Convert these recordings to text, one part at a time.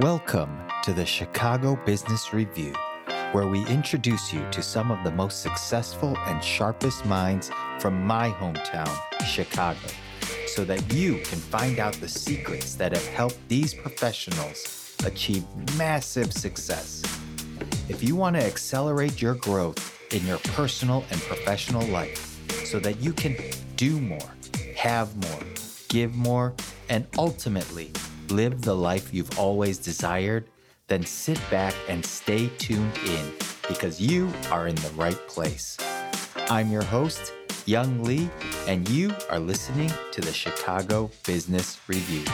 Welcome to the Chicago Business Review, where we introduce you to some of the most successful and sharpest minds from my hometown, Chicago, so that you can find out the secrets that have helped these professionals achieve massive success. If you want to accelerate your growth in your personal and professional life so that you can do more, have more, give more, and ultimately live the life you've always desired, then sit back and stay tuned in because you are in the right place. I'm your host, Young Lee, and you are listening to the Chicago Business Review.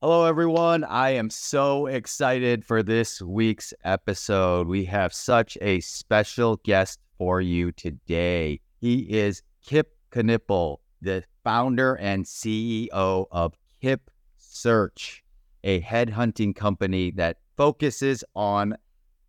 Hello, everyone. I am so excited for this week's episode. We have such a special guest for you today. He is Kip Knippel, the founder and CEO of Kip Search, a headhunting company that focuses on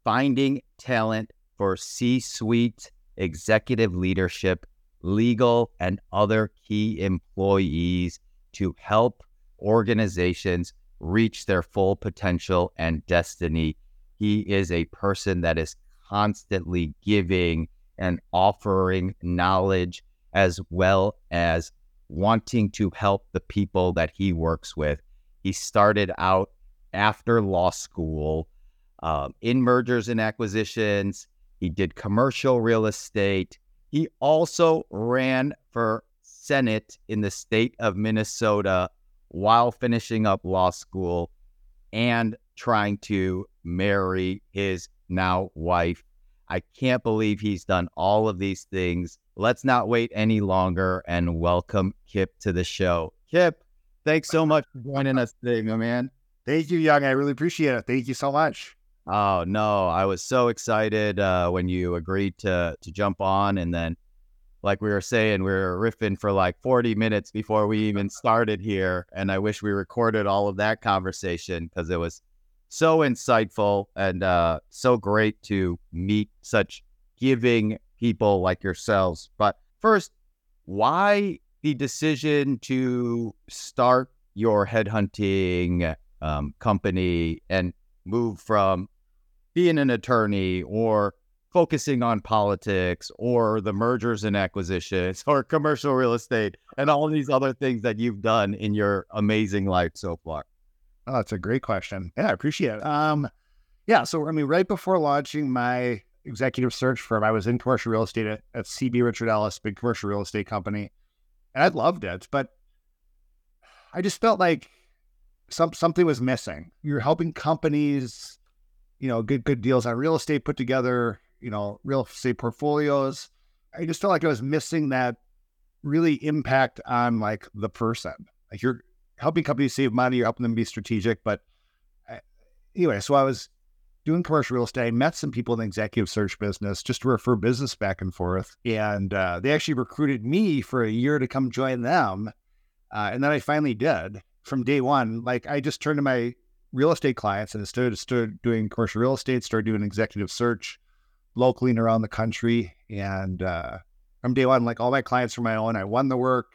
finding talent for C suite executive leadership, legal, and other key employees to help organizations reach their full potential and destiny. He is a person that is constantly giving and offering knowledge as well as wanting to help the people that he works with. He started out after law school um, in mergers and acquisitions. He did commercial real estate. He also ran for Senate in the state of Minnesota while finishing up law school and trying to marry his now wife. I can't believe he's done all of these things. Let's not wait any longer and welcome Kip to the show. Kip, thanks so much for joining us today, my man. Thank you, Young. I really appreciate it. Thank you so much. Oh no, I was so excited uh, when you agreed to to jump on, and then like we were saying, we were riffing for like 40 minutes before we even started here. And I wish we recorded all of that conversation because it was so insightful and uh, so great to meet such giving people like yourselves. But first, why the decision to start your headhunting um, company and move from being an attorney or focusing on politics or the mergers and acquisitions or commercial real estate and all these other things that you've done in your amazing life so far? Oh, that's a great question. Yeah, I appreciate it. Um, yeah, so I mean, right before launching my executive search firm, I was in commercial real estate at, at CB Richard Ellis, big commercial real estate company, and I loved it, but I just felt like some something was missing. You're helping companies, you know, good good deals on real estate put together, you know, real estate portfolios. I just felt like I was missing that really impact on like the person. Like you're helping companies save money, you're helping them be strategic. But I, anyway, so I was doing commercial real estate. I met some people in the executive search business just to refer business back and forth. And uh, they actually recruited me for a year to come join them. Uh, and then I finally did from day one. Like I just turned to my real estate clients and instead started doing commercial real estate, started doing executive search locally and around the country. And uh, from day one, like all my clients were my own. I won the work,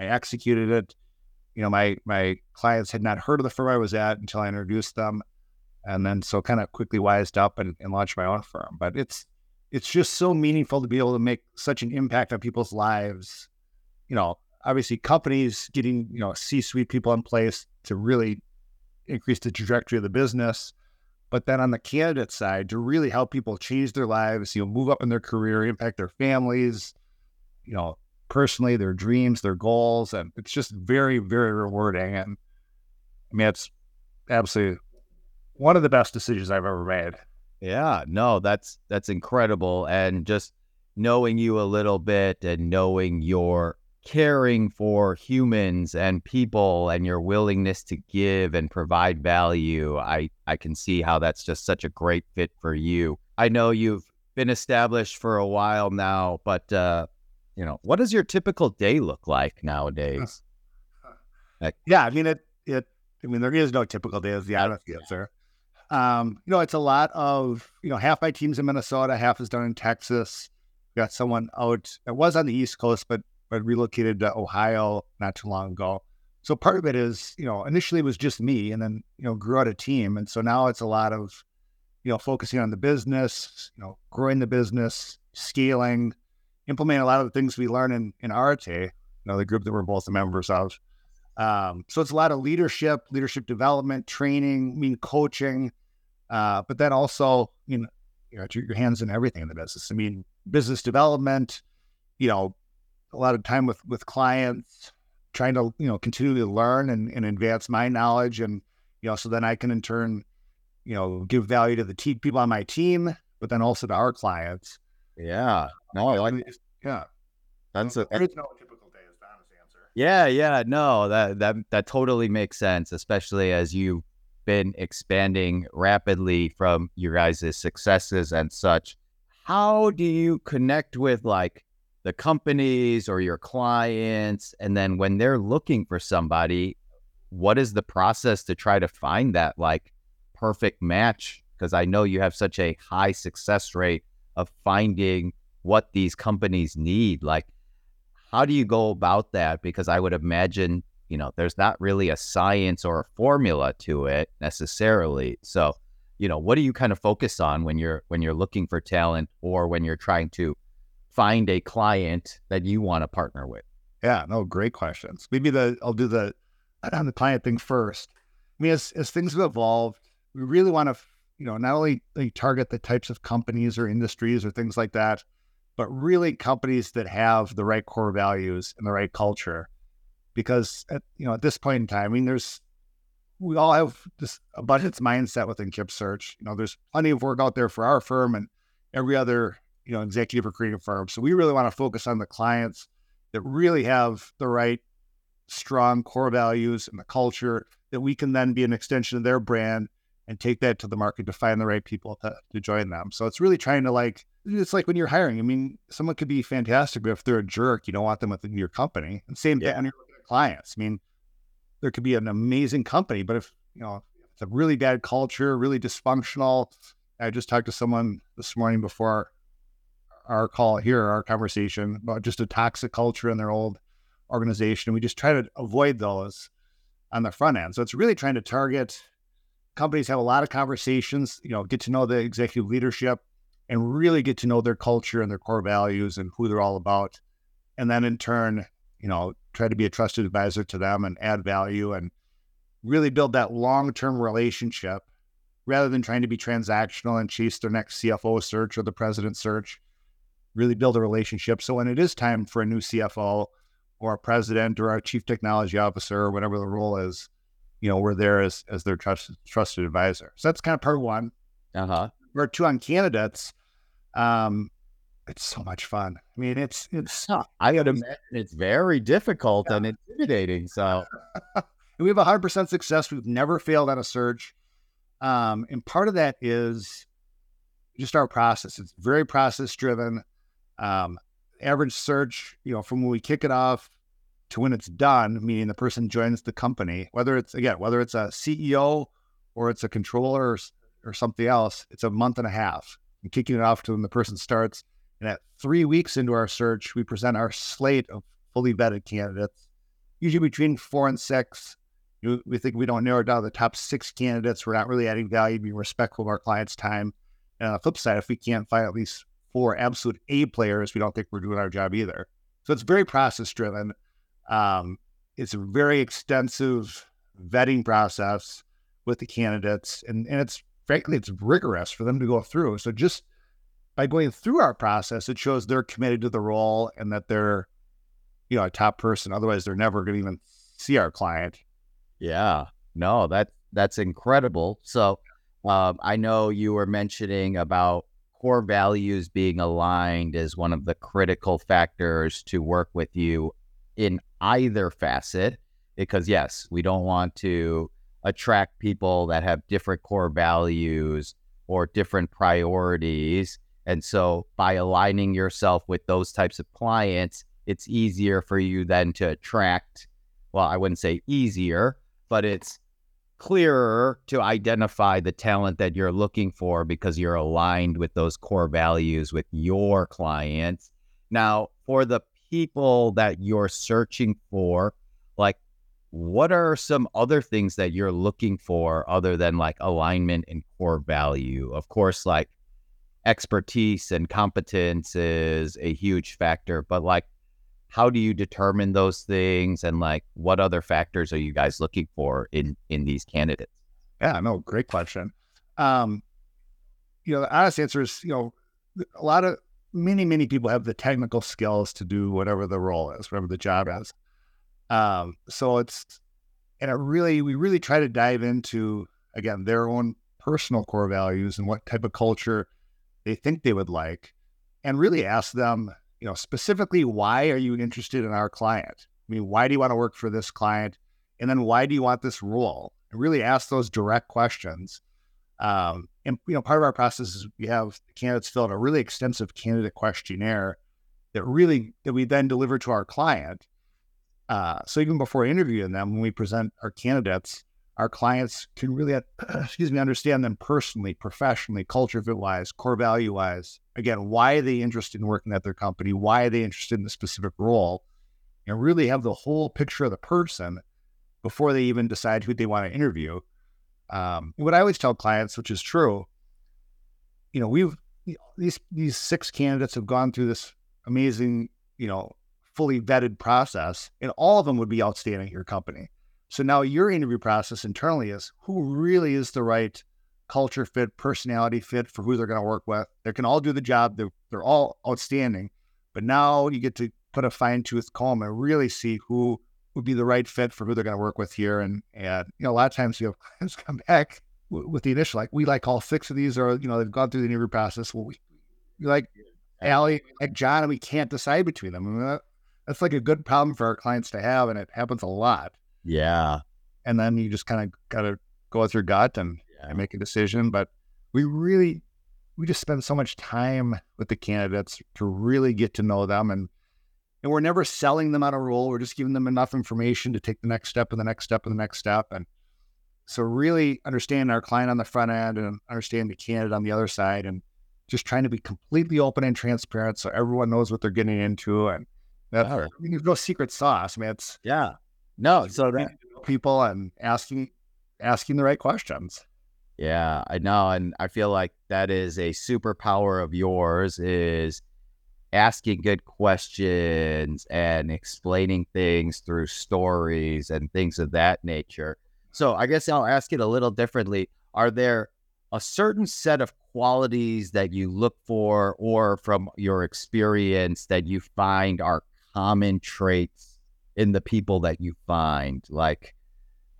I executed it. You know, my my clients had not heard of the firm I was at until I introduced them, and then so kind of quickly wised up and, and launched my own firm. But it's it's just so meaningful to be able to make such an impact on people's lives. You know, obviously companies getting you know C-suite people in place to really increase the trajectory of the business but then on the candidate side to really help people change their lives, you know, move up in their career, impact their families, you know, personally, their dreams, their goals. And it's just very, very rewarding. And I mean, it's absolutely one of the best decisions I've ever made. Yeah, no, that's that's incredible. And just knowing you a little bit and knowing your caring for humans and people and your willingness to give and provide value, I, I can see how that's just such a great fit for you. I know you've been established for a while now, but uh, you know, what does your typical day look like nowadays? yeah, I mean it it I mean there is no typical day is the honest answer. Um, you know, it's a lot of, you know, half my team's in Minnesota, half is done in Texas. got someone out that was on the East Coast, but but relocated to Ohio not too long ago. So part of it is, you know, initially it was just me and then, you know, grew out a team. And so now it's a lot of, you know, focusing on the business, you know, growing the business, scaling, implementing a lot of the things we learn in, in Arete, you know, the group that we're both members of. Um, so it's a lot of leadership, leadership development, training, I mean, coaching, uh, but then also, you know, you know, your hands in everything in the business. I mean, business development, you know, a lot of time with with clients, trying to you know continue to learn and, and advance my knowledge, and you know, so then I can in turn, you know, give value to the te- people on my team, but then also to our clients. Yeah, no, I like yeah. That's a there is no typical day. Is the honest answer. Yeah, yeah, no, that that that totally makes sense, especially as you've been expanding rapidly from your guys' successes and such. How do you connect with like the companies or your clients? And then when they're looking for somebody, what is the process to try to find that like perfect match? Because I know you have such a high success rate of finding what these companies need. Like, how do you go about that? Because I would imagine, you know, there's not really a science or a formula to it necessarily. So, you know, what do you kind of focus on when you're when you're looking for talent or when you're trying to find a client that you want to partner with? Yeah, no, great questions. Maybe the I'll do the on the client thing first. I mean, as as things have evolved, we really want to, you know, not only like, target the types of companies or industries or things like that, but really companies that have the right core values and the right culture. Because at you know at this point in time, I mean, there's we all have this abundance mindset within Kip Search. You know, there's plenty of work out there for our firm and every other you know executive or creative firm. So we really want to focus on the clients that really have the right strong core values and the culture that we can then be an extension of their brand and take that to the market to find the right people to, to join them. So it's really trying to like it's like when you're hiring. I mean, someone could be fantastic, but if they're a jerk, you don't want them within your company. And same thing when you're looking at clients. I mean, there could be an amazing company, but if you know it's a really bad culture, really dysfunctional. I just talked to someone this morning before our call here, our conversation about just a toxic culture in their old organization. We just try to avoid those on the front end. So it's really trying to target companies have a lot of conversations, you know, get to know the executive leadership and really get to know their culture and their core values and who they're all about. And then in turn, you know, try to be a trusted advisor to them and add value and really build that long-term relationship rather than trying to be transactional and chase their next CFO search or the president search really build a relationship. So when it is time for a new CFO or a president or a chief technology officer or whatever the role is, you know, we're there as as their trusted trusted advisor. So that's kind of part one. Uh huh. Part two on candidates. Um, it's so much fun. I mean, it's it's. I would imagine it's very difficult yeah. and intimidating. So we have a hundred percent success. We've never failed on a search, um, and part of that is just our process. It's very process driven. Um, average search, you know, from when we kick it off to when it's done, meaning the person joins the company, whether it's again, whether it's a CEO or it's a controller or, or something else, it's a month and a half. And kicking it off to when the person starts. And at three weeks into our search, we present our slate of fully vetted candidates, usually between four and six. We think we don't narrow down the top six candidates. We're not really adding value, being respectful of our clients' time. And on the flip side, if we can't find at least four absolute A players, we don't think we're doing our job either. So it's very process driven. Um, it's a very extensive vetting process with the candidates, and, and it's frankly it's rigorous for them to go through. So just by going through our process, it shows they're committed to the role and that they're, you know, a top person. Otherwise, they're never going to even see our client. Yeah, no, that that's incredible. So um, I know you were mentioning about core values being aligned as one of the critical factors to work with you in either facet. Because, yes, we don't want to attract people that have different core values or different priorities. And so, by aligning yourself with those types of clients, it's easier for you then to attract. Well, I wouldn't say easier, but it's clearer to identify the talent that you're looking for because you're aligned with those core values with your clients. Now, for the people that you're searching for, like what are some other things that you're looking for other than like alignment and core value? Of course, like expertise and competence is a huge factor, but like how do you determine those things and like what other factors are you guys looking for in in these candidates? Yeah, no, great question. Um, you know, the honest answer is, you know, a lot of many, many people have the technical skills to do whatever the role is, whatever the job is. Um, so it's, and it really, we really try to dive into, again, their own personal core values and what type of culture they think they would like, and really ask them, you know, specifically, why are you interested in our client? I mean, why do you want to work for this client? And then why do you want this role? And really ask those direct questions. Um, and you know, part of our process is we have candidates fill out a really extensive candidate questionnaire that really that we then deliver to our client. Uh, so even before interviewing them, when we present our candidates, our clients can really, excuse me, understand them personally, professionally, culture fit wise, core value wise. Again, why are they interested in working at their company? Why are they interested in a specific role? And really have the whole picture of the person before they even decide who they want to interview. Um, what I always tell clients, which is true, you know, we've these these six candidates have gone through this amazing, you know, fully vetted process, and all of them would be outstanding at your company. So now your interview process internally is who really is the right culture fit, personality fit for who they're going to work with. They can all do the job. They're, they're all outstanding. But now you get to put a fine tooth comb and really see who would be the right fit for who they're going to work with here. And, and, you know, a lot of times you have clients come back with, with the initial, like, we like all six of these, or, you know, they've gone through the interview process. Well, we, we like Allie, like John, and we can't decide between them. I mean, that, that's like a good problem for our clients to have. And it happens a lot. Yeah. And then you just kind of got to go with your gut and, yeah. and make a decision. But we really, we just spend so much time with the candidates to really get to know them and and we're never selling them on a role. We're just giving them enough information to take the next step and the next step and the next step. And so really understanding our client on the front end and understanding the candidate on the other side and just trying to be completely open and transparent so everyone knows what they're getting into. And that's, I mean, there's no secret sauce. I mean, it's yeah, no. So that people and asking, asking the right questions. Yeah, I know. And I feel like that is a superpower of yours is asking good questions and explaining things through stories and things of that nature. So I guess I'll ask it a little differently. Are there a certain set of qualities that you look for or from your experience that you find are common traits in the people that you find like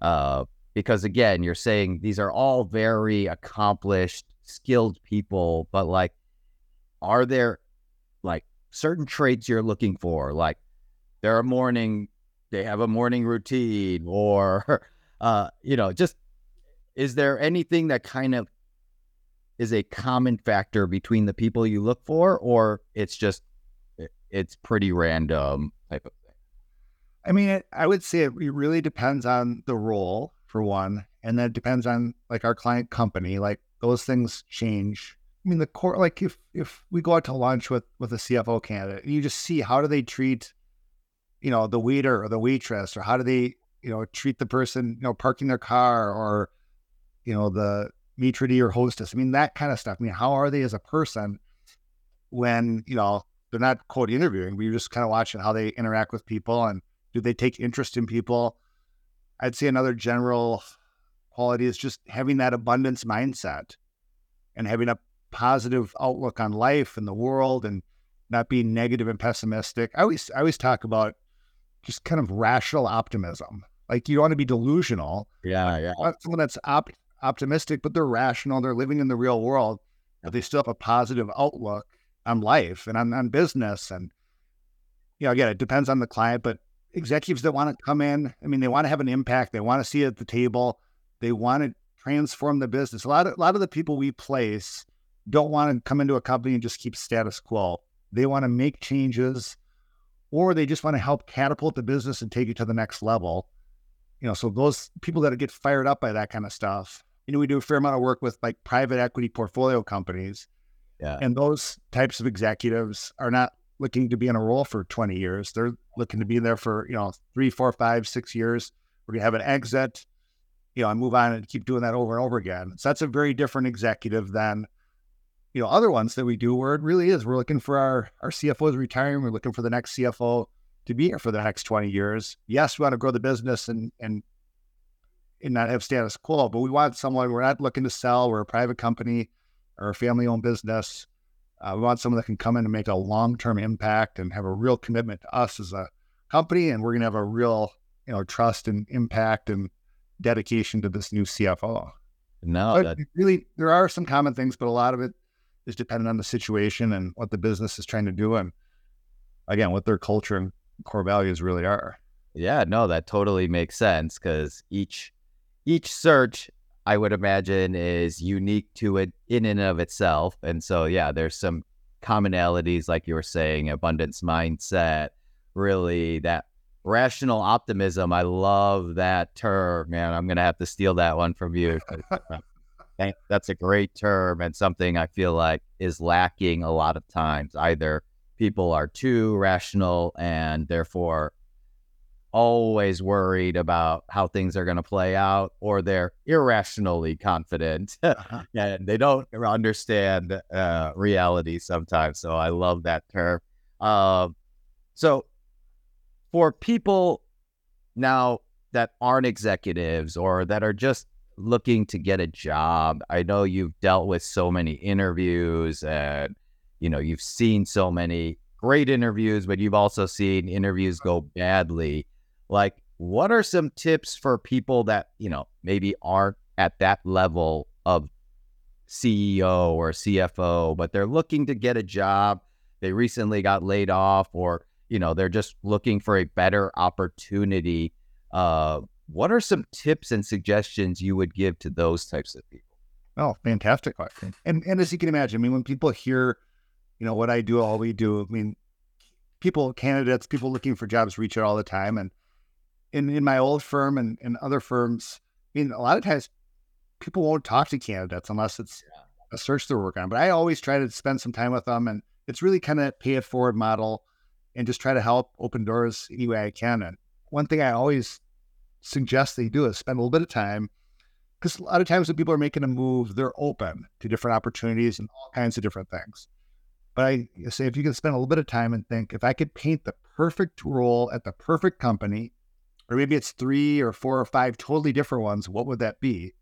uh because again you're saying these are all very accomplished skilled people but like are there like certain traits you're looking for, like they're a morning, they have a morning routine, or uh, you know, just is there anything that kind of is a common factor between the people you look for, or it's just it's pretty random type of thing? I mean, it, I would say it really depends on the role for one, and then it depends on like our client company. Like those things change I mean, the core, like if if we go out to lunch with with a CFO candidate, you just see how do they treat, you know, the waiter or the waitress, or how do they, you know, treat the person, you know, parking their car, or, you know, the maitre d' or hostess. I mean, that kind of stuff. I mean, how are they as a person when you know they're not quote interviewing, you're just kind of watching how they interact with people and do they take interest in people? I'd say another general quality is just having that abundance mindset and having a positive outlook on life and the world and not being negative and pessimistic. I always I always talk about just kind of rational optimism. Like you don't want to be delusional. Yeah, yeah. Someone that's op- optimistic, but they're rational. They're living in the real world, but they still have a positive outlook on life and on, on business. And you know, again, it depends on the client, but executives that want to come in, I mean, they want to have an impact. They want to see it at the table. They want to transform the business. A lot of a lot of the people we place don't want to come into a company and just keep status quo. They want to make changes or they just want to help catapult the business and take it to the next level. You know, so those people that get fired up by that kind of stuff, you know, we do a fair amount of work with like private equity portfolio companies. Yeah. And those types of executives are not looking to be in a role for 20 years. They're looking to be there for, you know, three, four, five, six years. We're going to have an exit, you know, and move on and keep doing that over and over again. So that's a very different executive than, you know, other ones that we do where it really is. We're looking for our, our CFOs retiring. We're looking for the next CFO to be here for the next 20 years. Yes, we want to grow the business and, and, and not have status quo, but we want someone, we're not looking to sell. We're a private company or a family owned business uh, we want someone that can come in and make a long term impact and have a real commitment to us as a company, and we're going to have a real, you know, trust and impact and dedication to this new CFO. No, that... really, there are some common things, but a lot of it is dependent on the situation and what the business is trying to do, and again, what their culture and core values really are. Yeah, no, that totally makes sense because each each search I would imagine is unique to it in and of itself. And so, yeah, there's some commonalities, like you were saying, abundance mindset, really that rational optimism. I love that term, man. I'm going to have to steal that one from you. That's a great term and something I feel like is lacking a lot of times. Either people are too rational and therefore always worried about how things are going to play out or they're irrationally confident uh-huh. and they don't understand uh, reality sometimes so i love that term uh, so for people now that aren't executives or that are just looking to get a job i know you've dealt with so many interviews and you know you've seen so many great interviews but you've also seen interviews go badly like what are some tips for people that you know maybe aren't at that level of CEO or CFO, but they're looking to get a job. They recently got laid off, or you know they're just looking for a better opportunity. Uh, what are some tips and suggestions you would give to those types of people? Oh, fantastic question! And and as you can imagine, I mean, when people hear, you know, what I do, all we do, I mean, people, candidates, people looking for jobs reach out all the time, and in, in my old firm and, and other firms, I mean, a lot of times people won't talk to candidates unless it's a search they're working on. But I always try to spend some time with them, and it's really kind of pay it forward model, and just try to help open doors any way I can. And one thing I always suggest they do is spend a little bit of time, because a lot of times when people are making a move, they're open to different opportunities and all kinds of different things. But I say if you can spend a little bit of time and think, if I could paint the perfect role at the perfect company or maybe it's three or four or five totally different ones. What would that be?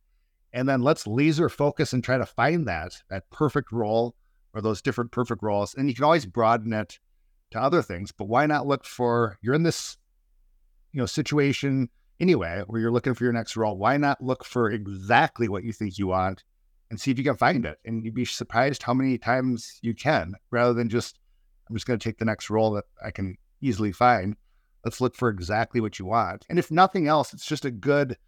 And then let's laser focus and try to find that that perfect role or those different perfect roles. And you can always broaden it to other things, but why not look for you're in this you know situation anyway where you're looking for your next role. Why not look for exactly what you think you want and see if you can find it? And you'd be surprised how many times you can rather than just I'm just going to take the next role that I can easily find. Let's look for exactly what you want. And if nothing else, it's just a good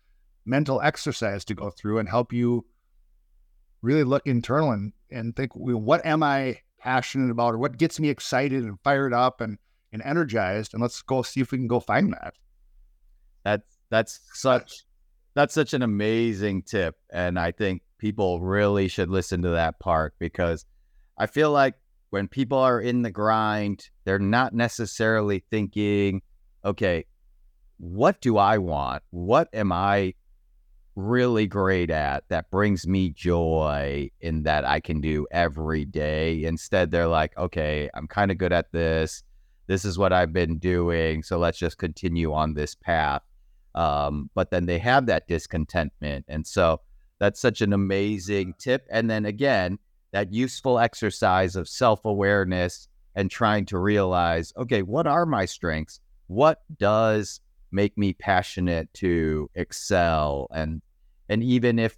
mental exercise to go through and help you really look internal and, and think, well, what am I passionate about or what gets me excited and fired up and, and energized? And let's go see if we can go find that. That's that's such that's such an amazing tip. And I think people really should listen to that part because I feel like when people are in the grind, they're not necessarily thinking okay, what do I want? What am I really great at that brings me joy in that I can do every day? Instead, they're like, okay, I'm kind of good at this. This is what I've been doing. So let's just continue on this path. Um, but then they have that discontentment. And so that's such an amazing tip. And then again, that useful exercise of self awareness and trying to realize, okay, what are my strengths? what does make me passionate to excel and and even if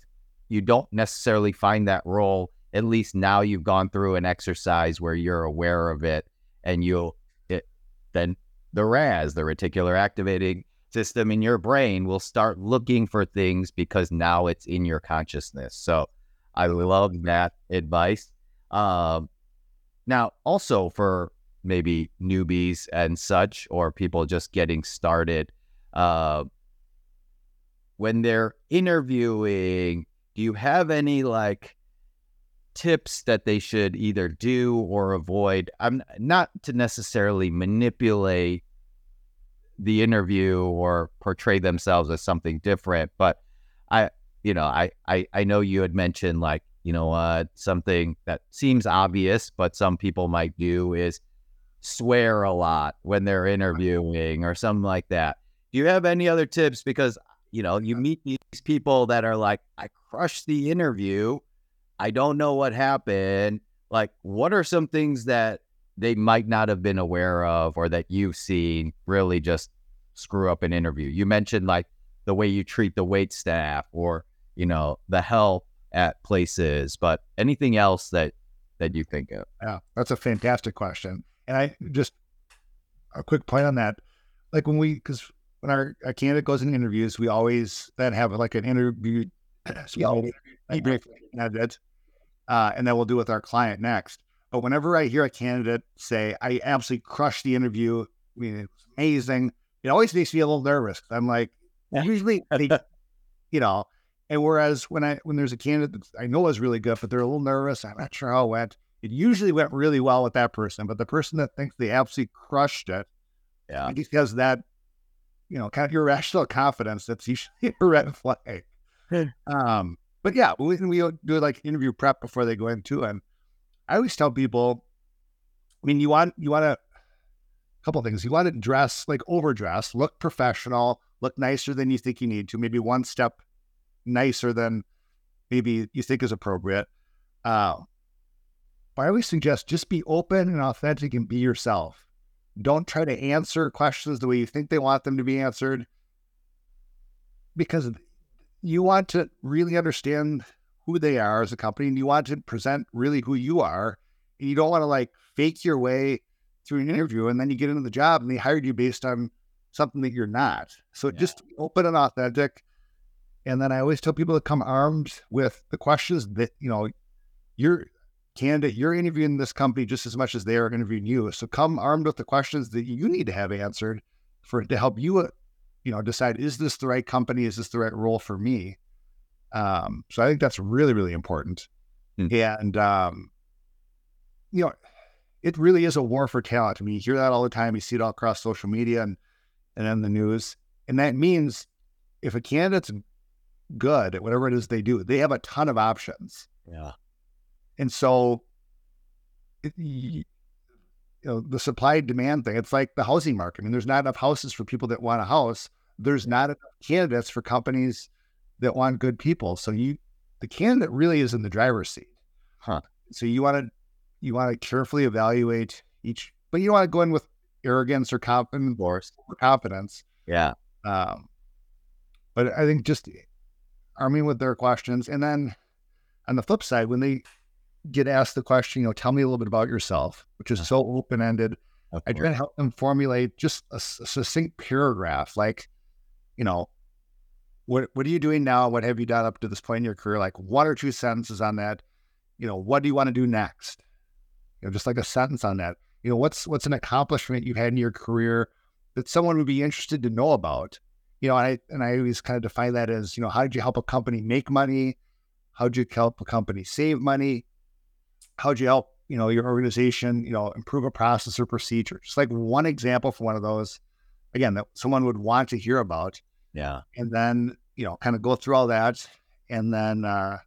you don't necessarily find that role at least now you've gone through an exercise where you're aware of it and you'll it, then the ras the reticular activating system in your brain will start looking for things because now it's in your consciousness so i love that advice um, now also for maybe newbies and such, or people just getting started, uh, when they're interviewing, do you have any like tips that they should either do or avoid? I'm not to necessarily manipulate the interview or portray themselves as something different, but I, you know, I, I, I know you had mentioned like, you know, uh, something that seems obvious, but some people might do is swear a lot when they're interviewing or something like that. Do you have any other tips? Because, you know, you meet these people that are like, I crushed the interview. I don't know what happened. Like, what are some things that they might not have been aware of or that you've seen really just screw up an interview? You mentioned like the way you treat the wait staff or, you know, the help at places, but anything else that that you think of? Yeah, that's a fantastic question. And I just a quick point on that. Like when we, because when our, our candidate goes in interviews, we always then have like an interview, candidate, uh, and then we'll do with our client next. But whenever I hear a candidate say, I absolutely crushed the interview, I mean, it was amazing, it always makes me a little nervous. I'm like, usually, they, you know, and whereas when I when there's a candidate that I know is really good, but they're a little nervous, I'm not sure how it went. It usually went really well with that person, but the person that thinks they absolutely crushed it, yeah, because that, you know, kind of irrational confidence, that's usually a red flag. um, but yeah, we we do like interview prep before they go into and I always tell people, I mean, you want you want to a couple things. You want to dress like overdress, look professional, look nicer than you think you need to, maybe one step nicer than maybe you think is appropriate. Uh, but I always suggest just be open and authentic and be yourself. Don't try to answer questions the way you think they want them to be answered because you want to really understand who they are as a company and you want to present really who you are. And you don't want to like fake your way through an interview and then you get into the job and they hired you based on something that you're not. So yeah. just open and authentic. And then I always tell people to come armed with the questions that, you know, you're candidate, you're interviewing this company just as much as they are interviewing you. So come armed with the questions that you need to have answered for to help you, uh, you know, decide is this the right company? Is this the right role for me? Um, so I think that's really, really important. Mm. And um, you know, it really is a war for talent. I mean, you hear that all the time. You see it all across social media and and in the news. And that means if a candidate's good at whatever it is they do, they have a ton of options. Yeah. And so, it, you know, the supply demand thing, it's like the housing market. I mean, there's not enough houses for people that want a house. There's not enough candidates for companies that want good people. So you, the candidate really is in the driver's seat. Huh. So you want to, you want to carefully evaluate each, but you want to go in with arrogance or confidence or confidence. Yeah. Um, but I think just arming with their questions, and then on the flip side, when they get asked the question, you know, tell me a little bit about yourself, which is so open ended. I try to help them formulate just a, a, succinct paragraph, like, you know, what what are you doing now? What have you done up to this point in your career? Like one or two sentences on that. You know, what do you want to do next? You know, just like a sentence on that. You know, what's what's an accomplishment you've had in your career that someone would be interested to know about? You know, I and I always kind of define that as, you know, how did you help a company make money? How did you help a company save money? how'd you help you know your organization you know improve a process or procedure just like one example for one of those again that someone would want to hear about yeah. and then you know kind of go through all that and then uh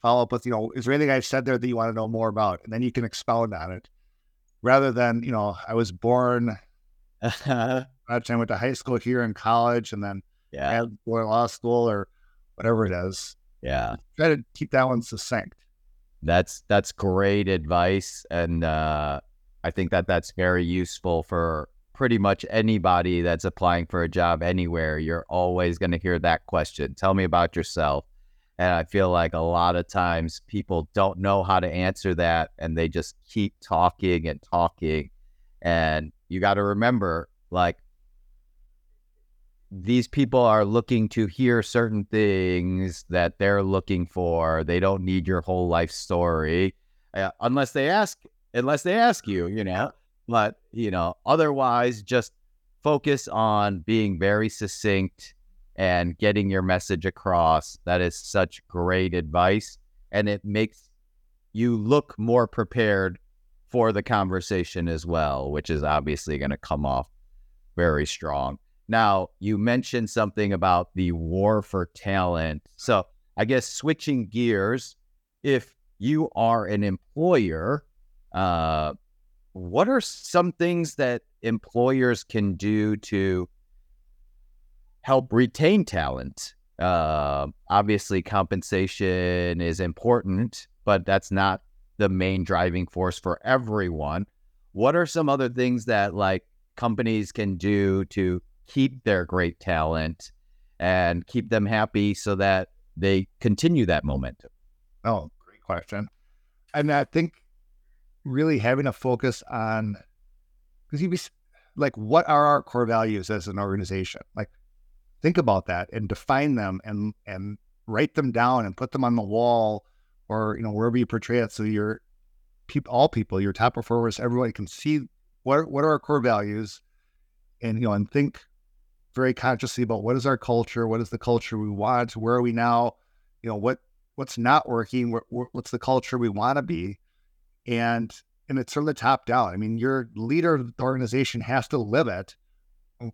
follow up with you know is there anything i've said there that you want to know more about? And then you can expound on it. Rather than you know i was born I went to high school here in college and then yeah. or law school or whatever it is. Yeah. Try to keep that one succinct. That's that's great advice, and uh, I think that that's very useful for pretty much anybody that's applying for a job anywhere. You're always going to hear that question. Tell me about yourself. And I feel like a lot of times people don't know how to answer that and they just keep talking and talking. And you got to remember, like, these people are looking to hear certain things that they're looking for. They don't need your whole life story, uh, unless they ask. Unless they ask you, you know. But you know, otherwise, just focus on being very succinct and getting your message across. That is such great advice, and it makes you look more prepared for the conversation as well, which is obviously going to come off very strong. Now, you mentioned something about the war for talent. So, I guess switching gears, if you are an employer, uh, what are some things that employers can do to help retain talent? Uh, obviously, compensation is important, but that's not the main driving force for everyone. What are some other things that like companies can do to keep their great talent and keep them happy so that they continue that momentum? Oh, great question. And I think really having a focus on because you be like, what are our core values as an organization? Like, think about that and define them and and write them down and put them on the wall or you know wherever you portray it so your people all people your top performers everybody can see what what are our core values and you know and think very consciously about what is our culture what is the culture we want where are we now you know what what's not working what, what's the culture we want to be and and it's from the top down i mean your leader of the organization has to live it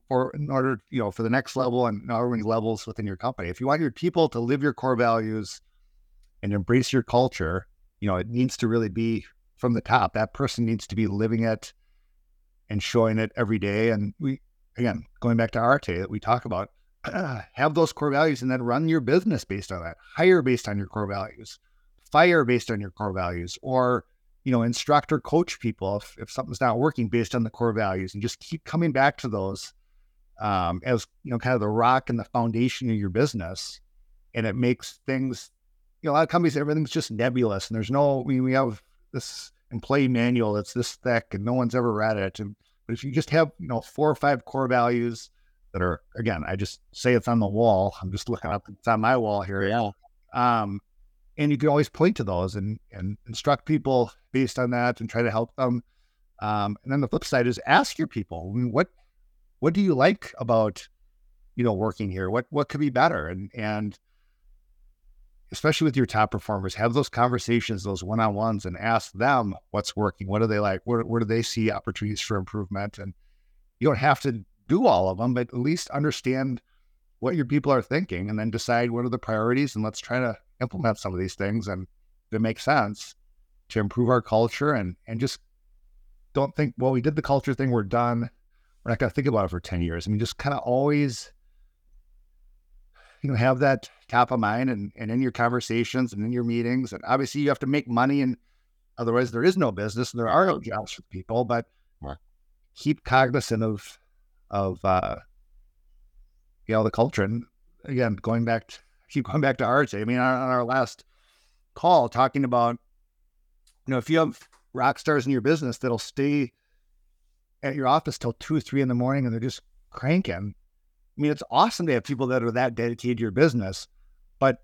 for in order you know for the next level and however many levels within your company if you want your people to live your core values and embrace your culture, you know, it needs to really be from the top. That person needs to be living it and showing it every day. And we, again, going back to Arete that we talk about, have those core values and then run your business based on that. Hire based on your core values, fire based on your core values, or you know, instruct or coach people if, if something's not working based on the core values, and just keep coming back to those um, as you know, kind of the rock and the foundation of your business, and it makes things you know, a lot of companies, everything's just nebulous, and there's no. I mean, we have this employee manual that's this thick, and no one's ever read it. And, but if you just have, you know, four or five core values that are, again, I just say it's on the wall. I'm just looking up; it's on my wall here. Yeah. Um, and you can always point to those and and instruct people based on that, and try to help them. Um, and then the flip side is ask your people, I mean, what what do you like about you know working here? What what could be better? And and especially with your top performers, have those conversations, those one on ones, and ask them what's working. What do they like? Where, where do they see opportunities for improvement? And you don't have to do all of them, but at least understand what your people are thinking and then decide what are the priorities. And let's try to implement some of these things and that make sense to improve our culture and, and just don't think, well, we did the culture thing, we're done. We're not going to think about it for 10 years. I mean, just kind of always you know have that top of mind and, and in your conversations and in your meetings and obviously you have to make money and otherwise there is no business and there are no jobs for people but right. keep cognizant of of uh you know the culture and again going back to, keep going back to Arete I mean on, on our last call talking about you know if you have rock stars in your business that'll stay at your office till two or three in the morning and they're just cranking I mean, it's awesome to have people that are that dedicated to your business, but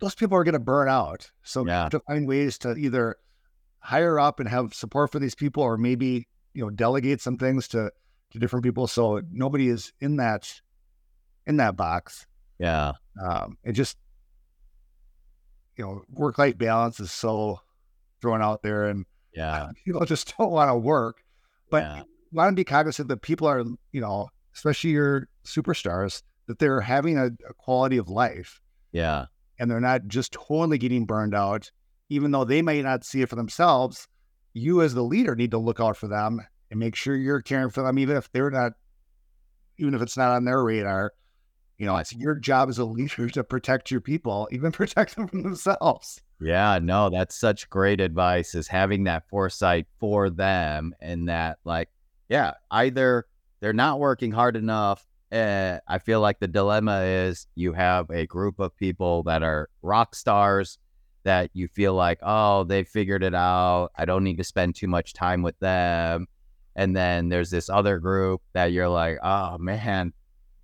those people are going to burn out. So yeah. to find ways to either hire up and have support for these people, or maybe you know delegate some things to to different people, so nobody is in that in that box. Yeah, um, it just you know work life balance is so thrown out there, and yeah, people just don't want to work, but yeah. want to be cognizant that people are you know especially your superstars, that they're having a, a quality of life. Yeah. And they're not just totally getting burned out, even though they may not see it for themselves. You, as the leader, need to look out for them and make sure you're caring for them, even if they're not, even if it's not on their radar. You know, it's your job as a leader to protect your people, even protect them from themselves. Yeah, no, that's such great advice is having that foresight for them and that, like, yeah, either they're not working hard enough. Uh, I feel like the dilemma is you have a group of people that are rock stars that you feel like, oh, they figured it out. I don't need to spend too much time with them. And then there's this other group that you're like, oh man,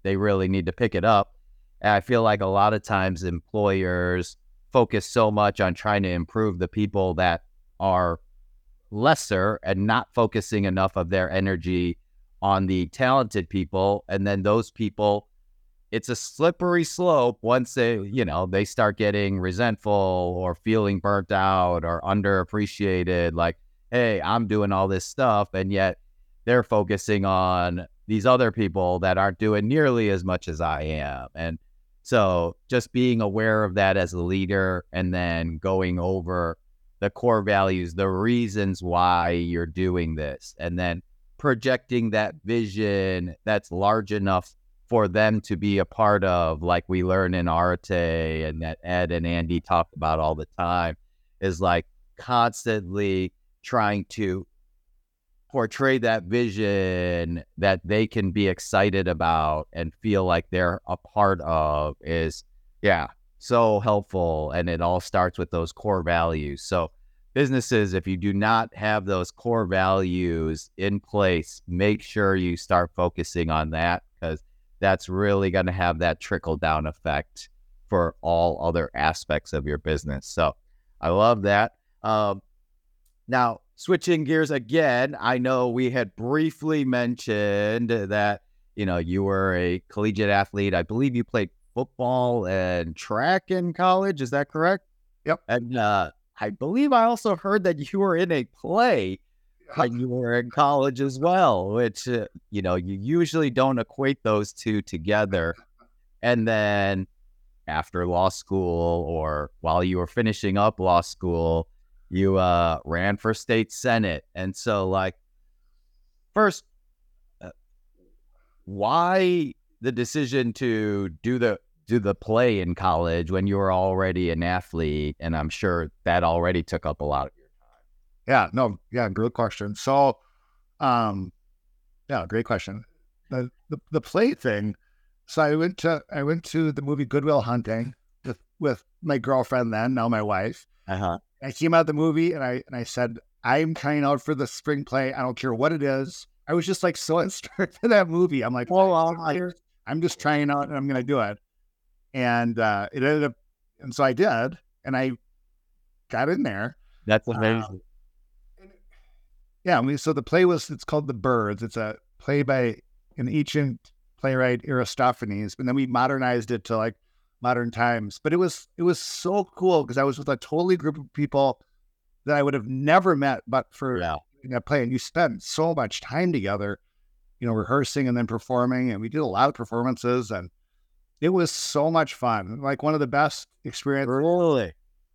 they really need to pick it up. And I feel like a lot of times employers focus so much on trying to improve the people that are lesser and not focusing enough of their energy on the talented people, and then those people it's a slippery slope once they, you know, they start getting resentful or feeling burnt out or underappreciated. Like, hey, I'm doing all this stuff, and yet they're focusing on these other people that aren't doing nearly as much as I am. And so just being aware of that as a leader and then going over the core values, the reasons why you're doing this, and then projecting that vision that's large enough for them to be a part of, like we learn in Arete and that Ed and Andy talk about all the time, is like constantly trying to portray that vision that they can be excited about and feel like they're a part of is, yeah, so helpful. And it all starts with those core values. So, businesses, if you do not have those core values in place, make sure you start focusing on that because that's really going to have that trickle down effect for all other aspects of your business. So I love that. Um, now, switching gears again, I know we had briefly mentioned that, you know, you were a collegiate athlete. I believe you played football and track in college. Is that correct? Yep. And uh, I believe I also heard that you were in a play when you were in college as well, which, uh, you know, you usually don't equate those two together. And then after law school or while you were finishing up law school, you uh, ran for state senate. And so, like, first, uh, why the decision to do the do the play in college when you were already an athlete and i'm sure that already took up a lot of your time. yeah, no, yeah, great question. So, um, yeah, great question. The, the the play thing. So I went to I went to the movie Good Will Hunting with with my girlfriend then, now my wife. Uh-huh. I came out the movie and I and I said, I'm trying out for the spring play. I don't care what it is. I was just like so inspired for that movie. I'm like, oh, I'm, I'm just trying out and I'm gonna do it. And uh, it ended up, and so I did, and I got in there. That's amazing. Um, yeah, I mean, so the play was it's called The Birds. It's a play by an ancient playwright Aristophanes, and then we modernized it to like modern times. But it was it was so cool because I was with a totally group of people that I would have never met, but for yeah. a play, and you spent so much time together, you know, rehearsing and then performing, and we did a lot of performances, and it was so much fun. Like one of the best experiences really?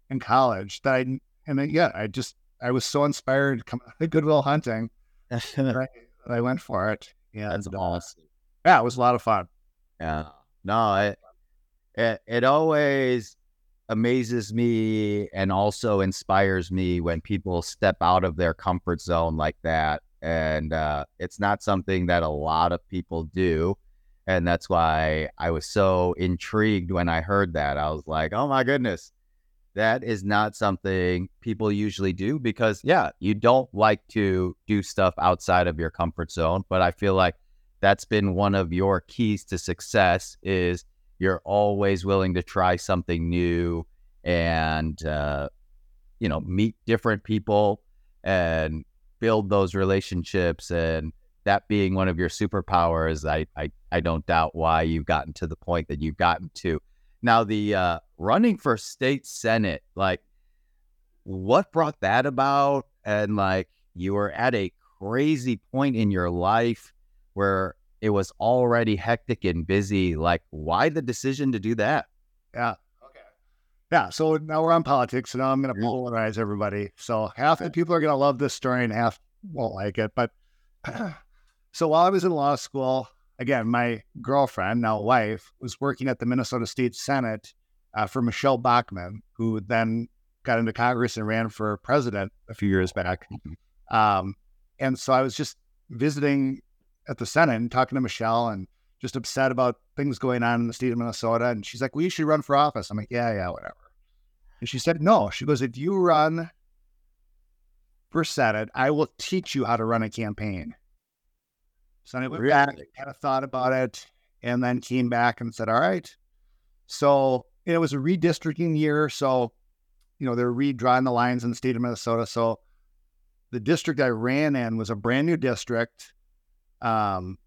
in college that I and then, yeah, I just I was so inspired. To come Good Will Hunting. I, I went for it. Yeah, that's uh, awesome. Yeah, it was a lot of fun. Yeah. No, it, it it always amazes me and also inspires me when people step out of their comfort zone like that. And uh, it's not something that a lot of people do. And that's why I was so intrigued when I heard that. I was like, oh my goodness, that is not something people usually do because yeah you don't like to do stuff outside of your comfort zone but i feel like that's been one of your keys to success is you're always willing to try something new and uh, you know meet different people and build those relationships and that being one of your superpowers I, I i don't doubt why you've gotten to the point that you've gotten to now, the uh, running for state senate, like, what brought that about? And like, you were at a crazy point in your life where it was already hectic and busy. Like, why the decision to do that? Yeah. Okay. Yeah. So now we're on politics. So now I'm going to polarize everybody. So half the people are going to love this story and half won't like it. But so while I was in law school, again, my girlfriend, now wife, was working at the Minnesota State Senate uh, for Michele Bachmann, who then got into Congress and ran for president a few years back. Mm-hmm. Um, and so I was just visiting at the Senate and talking to Michele and just upset about things going on in the state of Minnesota. And she's like, well, you should run for office. I'm like, yeah, yeah, whatever. And she said, no. She goes, if you run for Senate, I will teach you how to run a campaign. So I went really? back, kind of thought about it, and then came back and said, all right. So it was a redistricting year. So, you know, they're redrawing the lines in the state of Minnesota. So the district I ran in was a brand new district. Um,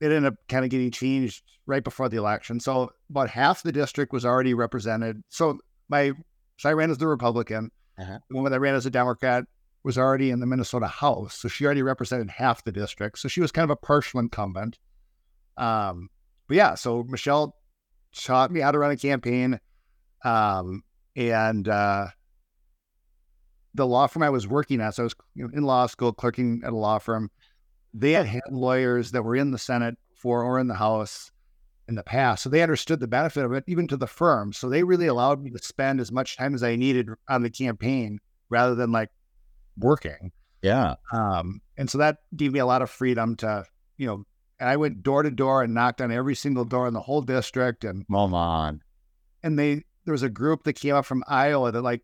it ended up kind of getting changed right before the election. So about half the district was already represented. So my so I ran as the Republican. Uh-huh. The woman that ran as a Democrat was already in the Minnesota House, so she already represented half the district. So she was kind of a partial incumbent. Um, but yeah, so Michele taught me how to run a campaign, um, and uh, the law firm I was working at. So I was you know, in law school, clerking at a law firm. They had had lawyers that were in the Senate for or in the House in the past. So they understood the benefit of it, even to the firm. So they really allowed me to spend as much time as I needed on the campaign rather than like working. Yeah. Um, and so that gave me a lot of freedom to, you know, and I went door to door and knocked on every single door in the whole district. And, Come on. and they, there was a group that came up from Iowa that like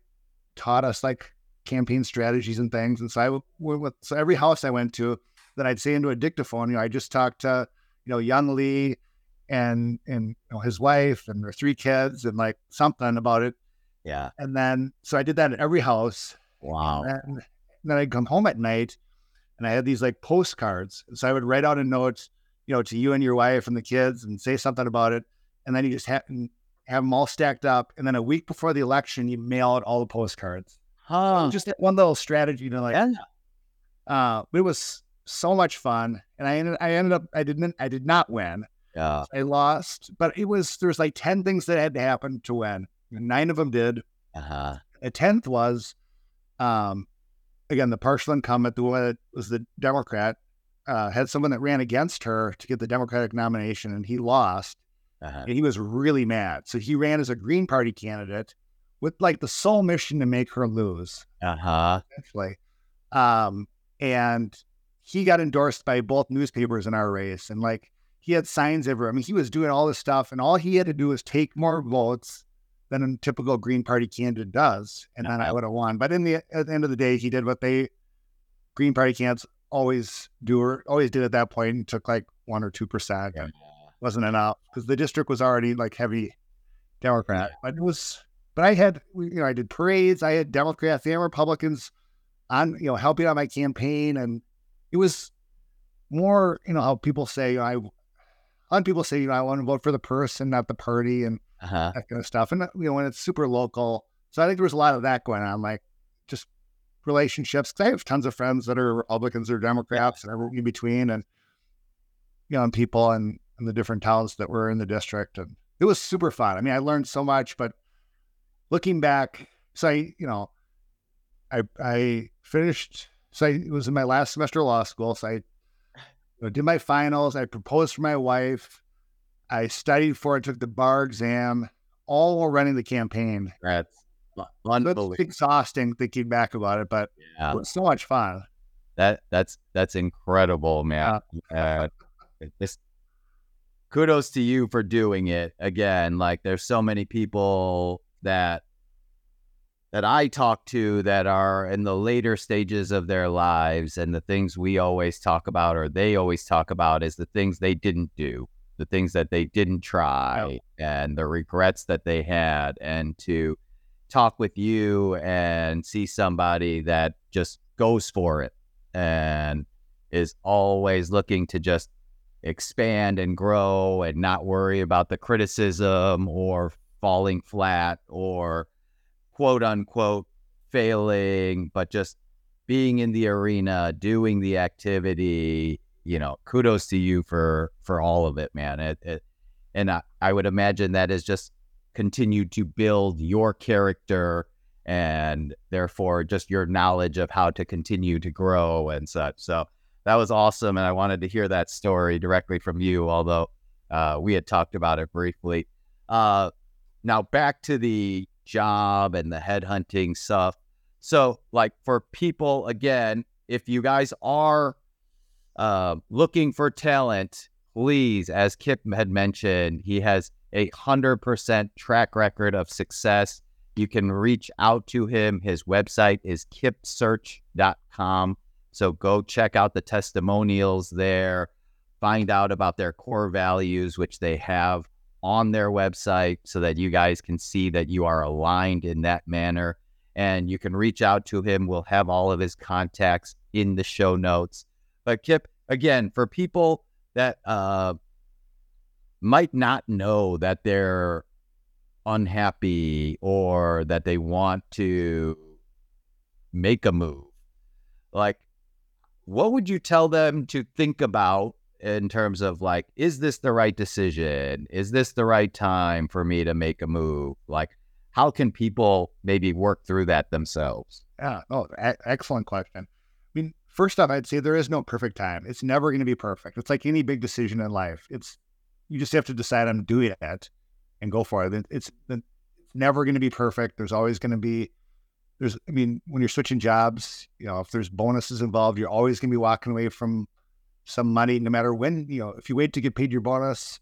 taught us like campaign strategies and things. And so I went with, so every house I went to that I'd say into a dictaphone, you know, I just talked to, you know, Young Lee and, and you know, his wife and their three kids and like something about it. Yeah. And then, so I did that at every house. Wow. And then I'd come home at night and I had these like postcards. So I would write out a note, you know, to you and your wife and the kids and say something about it. And then you just have, have them all stacked up. And then a week before the election, you mail out all the postcards. Huh. Just one little strategy to like, Yeah. uh, it was so much fun. And I ended, I ended up, I didn't, I did not win. Yeah. I lost, but it was, there's like 10 things that had to happen to win. Nine of them did. Uh-huh. A tenth was, um, again, the partial incumbent, the one that was the Democrat, uh, had someone that ran against her to get the Democratic nomination, and he lost. Uh-huh. And he was really mad. So he ran as a Green Party candidate with like the sole mission to make her lose, Uh-huh. essentially. Um, and he got endorsed by both newspapers in our race, and like he had signs everywhere. I mean, he was doing all this stuff, and all he had to do was take more votes than a typical Green Party candidate does, and then I uh-huh. would have won. But in the at the end of the day, he did what they Green Party candidates always do or always did at that point, and took like one or two percent. Yeah. Wasn't enough because the district was already like heavy Democrat. But it was. But I had you know I did parades. I had Democrats and Republicans on you know helping on my campaign, and it was more you know how people say I. A lot of people say, you know, I want to vote for the person, not the party, and Uh-huh. that kind of stuff. And you know, when it's super local, so I think there was a lot of that going on, like just relationships. 'Cause I have tons of friends that are Republicans or Democrats and everything in between, and you know, and people and in the different towns that were in the district, and it was super fun. I mean, I learned so much. But looking back, so I, you know, I I finished. So I, it was in my last semester of law school. So I you know, did my finals. I proposed for my wife. I studied for it, took the bar exam, all while running the campaign. That's So unbelievable. exhausting thinking back about it, but Yeah. it was so much fun. That that's that's incredible, man. Uh, just kudos to you for doing it again. Like there's so many people that that I talk to that are in the later stages of their lives, and the things we always talk about, or they always talk about, is the things they didn't do, the things that they didn't try, and the regrets that they had, and to talk with you and see somebody that just goes for it and is always looking to just expand and grow and not worry about the criticism or falling flat or quote unquote failing, but just being in the arena, doing the activity, you know, kudos to you for for all of it, man. It, it and I, I would imagine that is just continued to build your character and therefore just your knowledge of how to continue to grow and such. So that was awesome. And I wanted to hear that story directly from you, although uh, we had talked about it briefly. Uh, now back to the job and the headhunting stuff. So, like for people, again, if you guys are uh, looking for talent, please, as Kip had mentioned, he has a hundred percent track record of success. You can reach out to him. His website is kipsearch.com. So go check out the testimonials there, find out about their core values, which they have on their website, so that you guys can see that you are aligned in that manner. And you can reach out to him. We'll have all of his contacts in the show notes. But Kip, again, for people that uh, might not know that they're unhappy or that they want to make a move, like what would you tell them to think about in terms of like, is this the right decision? Is this the right time for me to make a move? Like, how can people maybe work through that themselves? Yeah. Oh, a- excellent question. I mean, first off, I'd say there is no perfect time. It's never going to be perfect. It's like any big decision in life. It's you just have to decide I'm doing it and go for it. It's it's never going to be perfect. There's always going to be there's I mean, when you're switching jobs, you know, if there's bonuses involved, you're always going to be walking away from some money, no matter when. You know, if you wait to get paid your bonus,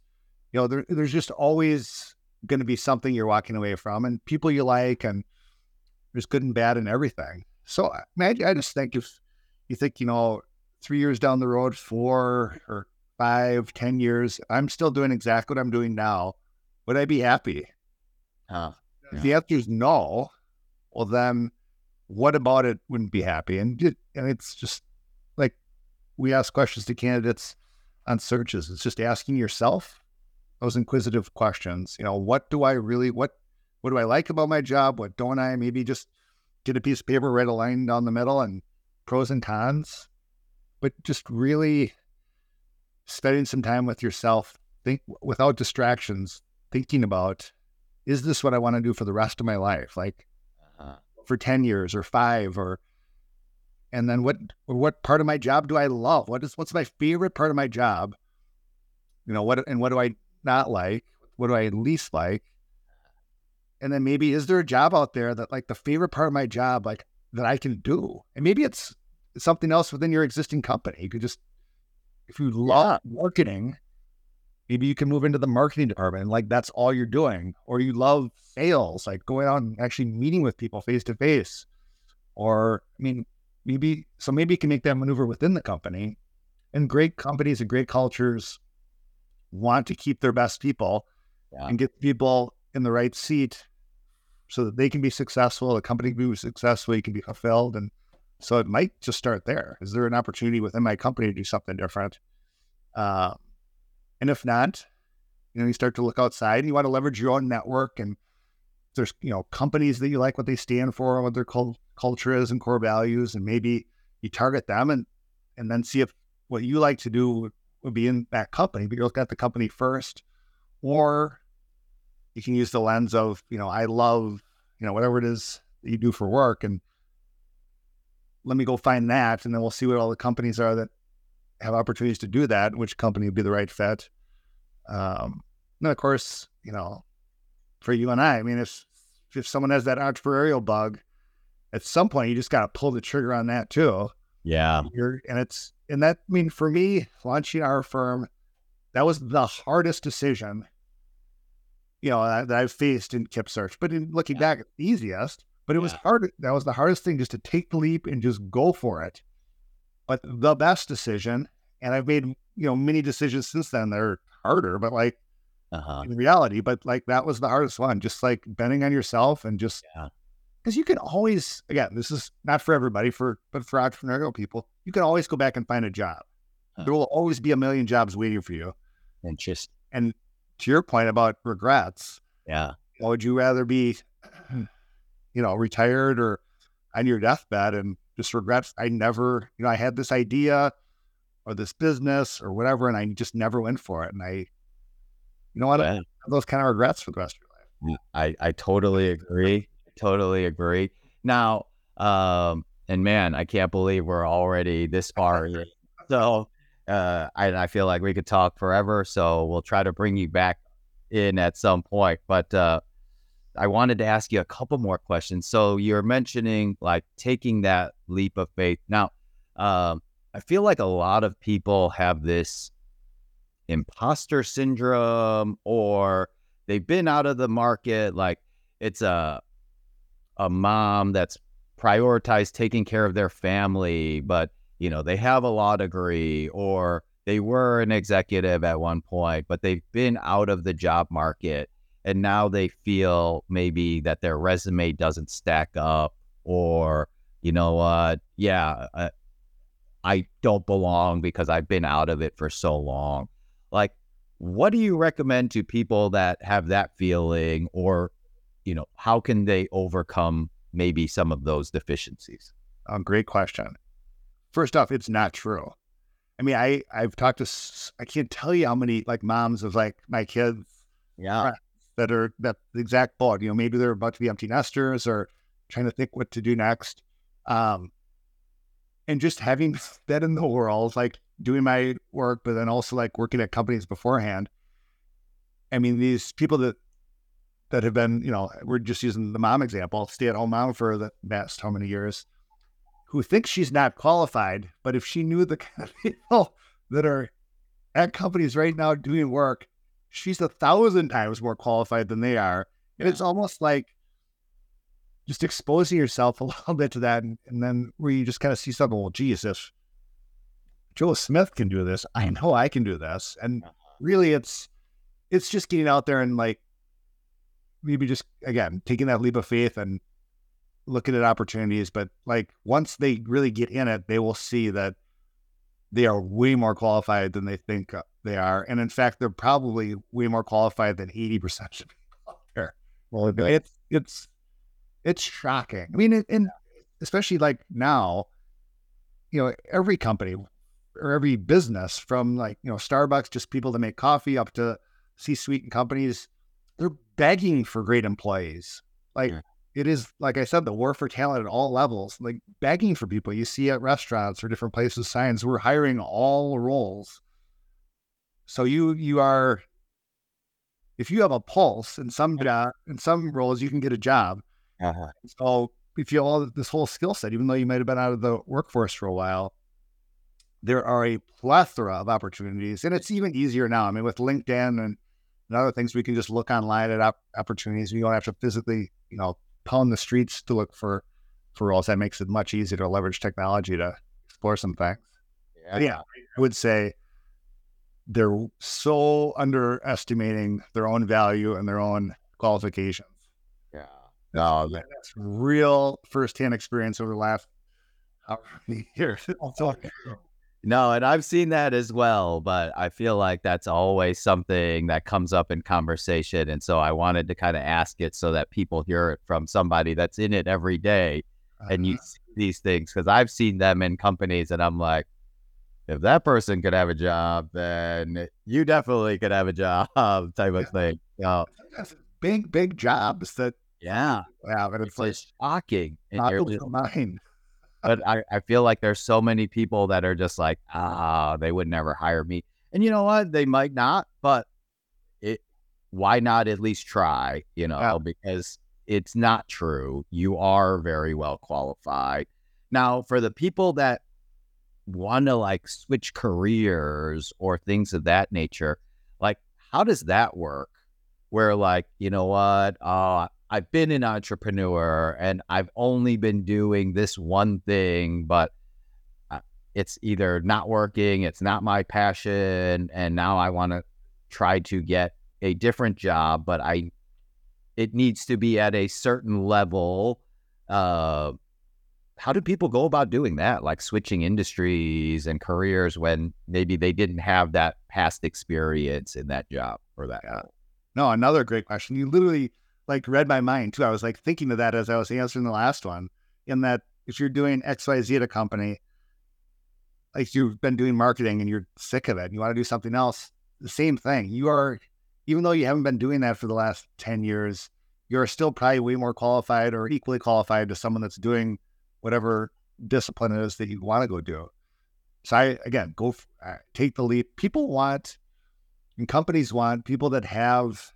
you know, there, there's just always going to be something you're walking away from, and people you like, and there's good and bad and everything. So, I, mean, I just think if you think, you know, three years down the road, four or five, ten years, I'm still doing exactly what I'm doing now, would I be happy? Uh, yeah. The answer is no. Well, then what about it wouldn't be happy? And, and it's just we ask questions to candidates on searches. It's just asking yourself those inquisitive questions. You know, what do I really what what do I like about my job? What don't I? Maybe just get a piece of paper, write a line down the middle, and pros and cons. But just really spending some time with yourself, think without distractions, thinking about is this what I want to do for the rest of my life? Like uh-huh. for 10 years or five or and then what what part of my job do I love? What is what's my favorite part of my job? You know, what and what do I not like? What do I least like? And then maybe is there a job out there that like the favorite part of my job, like that I can do? And maybe it's something else within your existing company. You could just if you love yeah. marketing, maybe you can move into the marketing department like that's all you're doing. Or you love sales, like going out and actually meeting with people face to face. Or I mean, maybe so maybe you can make that maneuver within the company. And great companies and great cultures want to keep their best people yeah. and get people in the right seat so that they can be successful, the company can be successful, you can be fulfilled. And so it might just start there. Is there an opportunity within my company to do something different? Uh, and if not, you know, you start to look outside. You want to leverage your own network, and there's you know companies that you like what they stand for, what their cult- culture is, and core values, and maybe you target them, and and then see if what you like to do would be in that company. But you look at the company first, or you can use the lens of you know I love you know whatever it is that you do for work, and let me go find that, and then we'll see what all the companies are that have opportunities to do that. Which company would be the right fit? Um, and of course, you know, for you and I, I mean, if if someone has that entrepreneurial bug, at some point you just got to pull the trigger on that too. Yeah, You're, and it's and that I mean for me launching our firm, that was the hardest decision. You know that, that I've faced in Kip Search, but in looking yeah. back, easiest but it yeah. was hard. That was the hardest thing, just to take the leap and just go for it. But the best decision, and I've made you know many decisions since then that are harder, but like uh-huh. in reality, but like that was the hardest one. Just like betting on yourself and just because yeah. you can always again, this is not for everybody, for but for entrepreneurial people, you can always go back and find a job. Huh. There will always be a million jobs waiting for you. And just and to your point about regrets, yeah, would you rather be you know, retired or on your deathbed and just regrets I never, you know, I had this idea or this business or whatever, and I just never went for it. And I, you know what, yeah. those kind of regrets for the rest of your life. I, I totally agree. Totally agree. Now, um, and man, I can't believe we're already this far. so, uh, I, I feel like we could talk forever. So we'll try to bring you back in at some point. But uh, I wanted to ask you a couple more questions. So you're mentioning like taking that leap of faith. Now, um, I feel like a lot of people have this imposter syndrome, or they've been out of the market. Like it's a a mom that's prioritized taking care of their family, but you know they have a law degree, or they were an executive at one point, but they've been out of the job market and now they feel maybe that their resume doesn't stack up or you know what uh, yeah I don't belong because I've been out of it for so long. Like, what do you recommend to people that have that feeling, or, you know, how can they overcome maybe some of those deficiencies? Oh, great question. First off, it's not true. I mean, I I've talked to I can't tell you how many like moms of like my kids, yeah, that are that exact boat. You know, maybe they're about to be empty nesters or trying to think what to do next. Um, and just having that in the world, like doing my work, but then also like working at companies beforehand. I mean, these people that that have been, you know, we're just using the mom example, stay at home mom for the past how many years who thinks she's not qualified, but if she knew the kind of people that are at companies right now doing work, she's a thousand times more qualified than they are. And it's almost like just exposing yourself a little bit to that. And, and then where you just kind of see something, well, geez, if Joe Smith can do this, I know I can do this. And uh-huh. really it's it's just getting out there and like maybe just again taking that leap of faith and looking at opportunities, but like once they really get in it, they will see that they are way more qualified than they think uh, they are. And in fact, they're probably way more qualified than 80% of people out there. Well, it's, it's, it's shocking. I mean, and especially like now, you know, every company or every business from like, you know, Starbucks, just people that make coffee up to C suite and companies, they're begging for great employees. Like, yeah it is like I said, the war for talent at all levels, like begging for people you see at restaurants or different places. Signs we're hiring all roles. So you you are, if you have a pulse in some job in some roles, you can get a job. Uh-huh. So if you have all this whole skill set, even though you might have been out of the workforce for a while, there are a plethora of opportunities, and it's even easier now. I mean, with LinkedIn and, and other things, we can just look online at op- opportunities. We don't have to physically, you know, pound the streets to look for for roles. That makes it much easier to leverage technology to explore some things. Yeah, yeah I would say they're so underestimating their own value and their own qualifications. No, that's real firsthand experience over the last how many years. No, and I've seen that as well, but I feel like that's always something that comes up in conversation. And so I wanted to kind of ask it so that people hear it from somebody that's in it every day and you uh-huh. see these things because I've seen them in companies and I'm like, if that person could have a job, then you definitely could have a job type of thing. You big, big jobs that yeah. Yeah, but it's, it's like shocking. Not mind but I, I feel like there's so many people that are just like, ah, they would never hire me. And you know what? They might not, but it why not at least try, you know, yeah. because it's not true. You are very well qualified. Now, for the people that want to like switch careers or things of that nature, like how does that work? Where like, you know what? Uh, I've been an entrepreneur and I've only been doing this one thing, but uh, it's either not working, it's not my passion, and now I want to try to get a different job, but I it needs to be at a certain level. Uh, how do people go about doing that? Like switching industries and careers when maybe they didn't have that past experience in that job or that. Yeah. No, another great question. You literally like read my mind too. I was like thinking of that as I was answering the last one. In that, if you're doing X, Y, Z at a company, like you've been doing marketing and you're sick of it, and you want to do something else, the same thing. You are, even though you haven't been doing that for the last ten years, you're still probably way more qualified or equally qualified to someone that's doing whatever discipline it is that you want to go do. So I again go uh, take the leap. People want and companies want people that have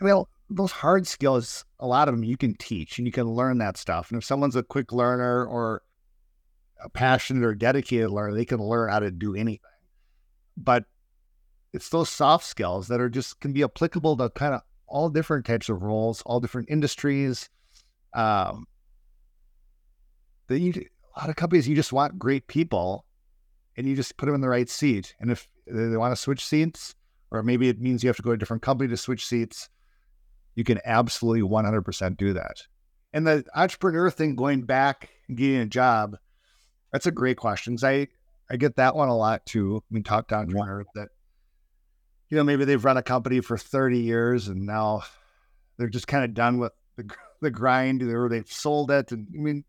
well, those hard skills, a lot of them you can teach and you can learn that stuff. And if someone's a quick learner or a passionate or dedicated learner, they can learn how to do anything. But it's those soft skills that are just can be applicable to kind of all different types of roles, all different industries. Um, that you, a lot of companies, you just want great people and you just put them in the right seat. And if they want to switch seats, or maybe it means you have to go to a different company to switch seats, you can absolutely 100% do that. And the entrepreneur thing, going back and getting a job, That's a great question. 'cause I I get that one a lot too. I mean, talk to entrepreneurs that you know maybe they've run a company for 30 years and now they're just kind of done with the the grind or they've sold it and I mean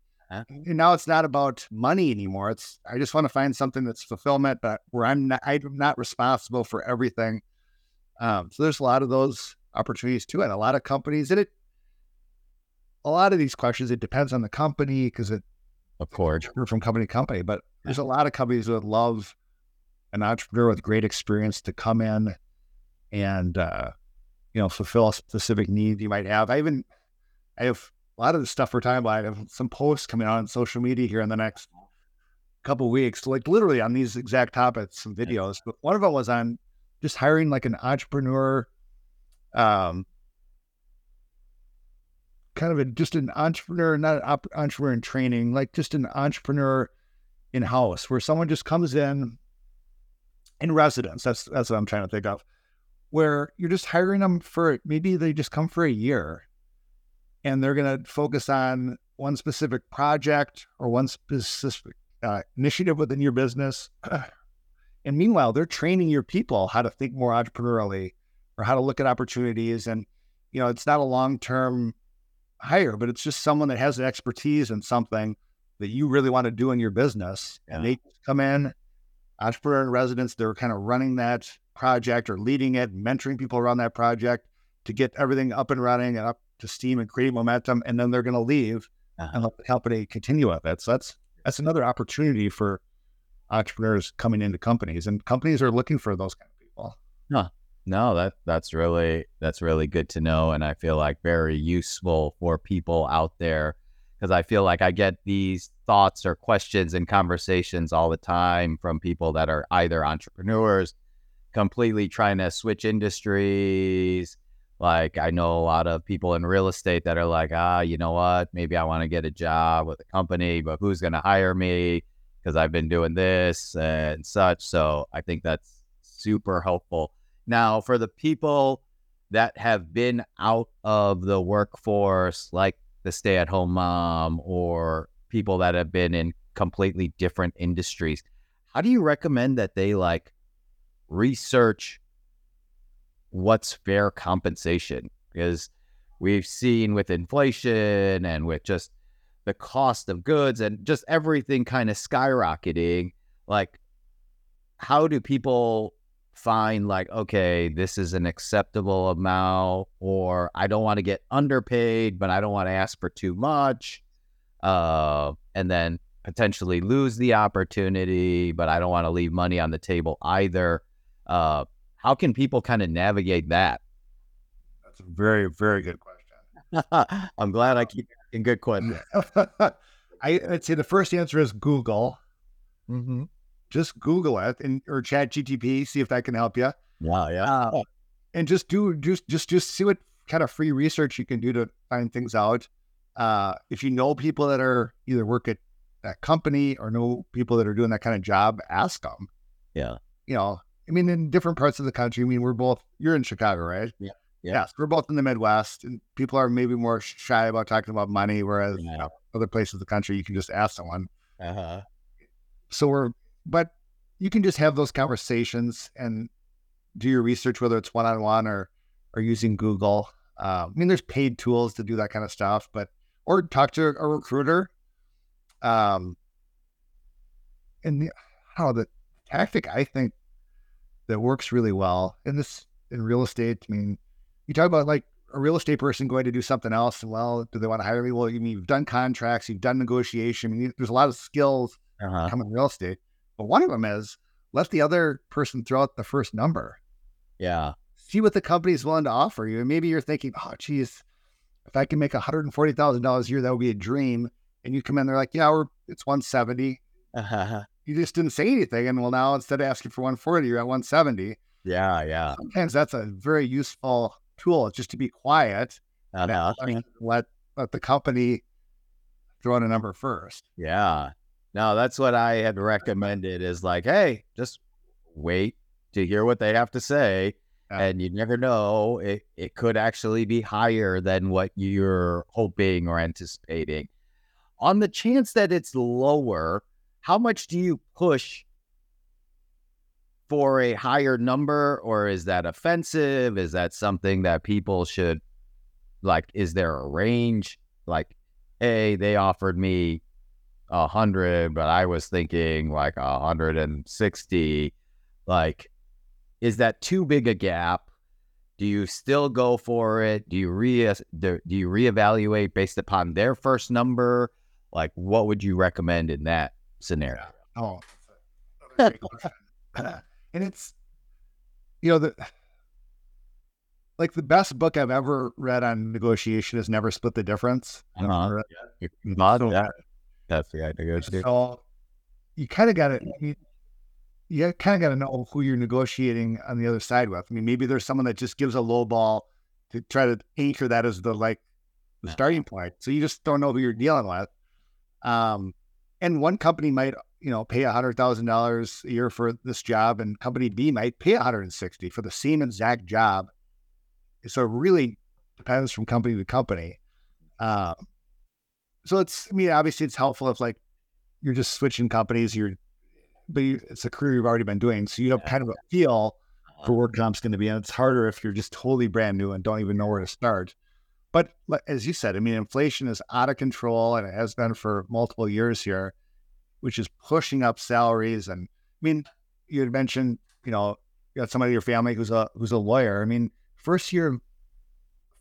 and now it's not about money anymore. It's I just want to find something that's fulfillment, but where I'm not I'm not responsible for everything. Um, so there's a lot of those opportunities too, and a lot of companies. And it a lot of these questions it depends on the company because it Of course. from company to company. But there's a lot of companies that love an entrepreneur with great experience to come in and uh, you know fulfill a specific need you might have. I even I have a lot of the stuff for timeline. I have some posts coming out on social media here in the next couple weeks, like literally on these exact topics, some videos. But one of them was on just hiring like an entrepreneur, um, kind of a just an entrepreneur, not an op- entrepreneur in training, like just an entrepreneur in house, where someone just comes in in residence. That's that's what I'm trying to think of. Where you're just hiring them for maybe they just come for a year, and they're going to focus on one specific project or one specific uh, initiative within your business. and meanwhile, they're training your people how to think more entrepreneurially or how to look at opportunities. And you know, it's not a long term hire, but it's just someone that has the expertise in something that you really want to do in your business. And they come in, entrepreneur in residence, they're kind of running that project or leading it, mentoring people around that project to get everything up and running and up to steam and create momentum. And then they're going to leave Uh-huh. and help the company continue with it. So that's that's another opportunity for entrepreneurs coming into companies, and companies are looking for those kind of people. No, that that's really that's really good to know, and I feel like very useful for people out there because I feel like I get these thoughts or questions and conversations all the time from people that are either entrepreneurs, completely trying to switch industries. Like I know a lot of people in real estate that are like, ah, you know what? Maybe I want to get a job with a company, but who's going to hire me? Because I've been doing this and such. So I think that's super helpful. Now, for the people that have been out of the workforce, like the stay at home mom or people that have been in completely different industries, how do you recommend that they like research what's fair compensation? Because we've seen with inflation and with just the cost of goods and just everything kind of skyrocketing, like, how do people find like okay this is an acceptable amount or i don't want to get underpaid but i don't want to ask for too much uh, and then potentially lose the opportunity but i don't want to leave money on the table either uh, how can people kind of navigate that That's a very, very good question. i'm glad i keep asking good questions I, I'd say the first answer is Google. mm-hmm. Just Google it and or Chat GTP, see if that can help you. yeah yeah Uh, and just do just just just see what kind of free research you can do to find things out. Uh, if you know people that are either work at that company or know people that are doing that kind of job, ask them. Yeah. You know, I mean, in different parts of the country. I mean, we're both. You're in Chicago, right? Yeah. Yeah. Yes, we're both in the Midwest, and people are maybe more shy about talking about money, whereas you know, other places of the country, you can just ask someone. uh-huh. So we're, but you can just have those conversations and do your research, whether it's one on one or or using Google. Uh, I mean, there's paid tools to do that kind of stuff, but or talk to a recruiter. Um, and the, how the tactic I think that works really well in this in real estate. I mean, you talk about like a real estate person going to do something else, and well, do they want to hire me? Well, you mean you've done contracts, you've done negotiation. I mean, there's a lot of skills Uh-huh. come in real estate. But one of them is let the other person throw out the first number. yeah See what the company is willing to offer you. And maybe you're thinking, oh, geez, if I can make $140,000 a year, that would be a dream. And you come in, they're like, yeah, we're, it's 170. uh-huh. You just didn't say anything. And well, now instead of asking for 140, you're at 170. yeah yeah Sometimes that's a very useful tool, just to be quiet. and uh-huh. Let, let, let the company throw out a number first. Yeah. No, that's what I had recommended is like, hey, just wait to hear what they have to say. Yeah. And you never know, it, it could actually be higher than what you're hoping or anticipating. On the chance that it's lower, how much do you push for a higher number, or is that offensive? Is that something that people should like? Is there a range? Like, hey, they offered me a hundred, but I was thinking like a hundred and sixty. Like, is that too big a gap? Do you still go for it? Do you re do you reevaluate based upon their first number? Like, what would you recommend in that scenario? Oh, that's a great question. and it's you know the like the best book I've ever read on negotiation is Never Split the Difference. Uh-huh. Yeah. Not So- that. That's the idea. So you kind of got to you, you kind of got to know who you're negotiating on the other side with. I mean, maybe there's someone that just gives a low ball to try to anchor that as the like the starting point. So you just don't know who you're dealing with. Um, and one company might you know pay a hundred thousand dollars a year for this job, and company B might pay a hundred and sixty for the same exact job. So it really depends from company to company. Um, so it's I mean obviously it's helpful if like you're just switching companies, you're but you, it's a career you've already been doing, so you have kind of a feel uh-huh. for where comp's going to be, and it's harder if you're just totally brand new and don't even know where to start. But as you said, I mean, inflation is out of control, and it has been for multiple years here, which is pushing up salaries. And I mean, you had mentioned, you know, you got somebody in your family who's a who's a lawyer. I mean, first year,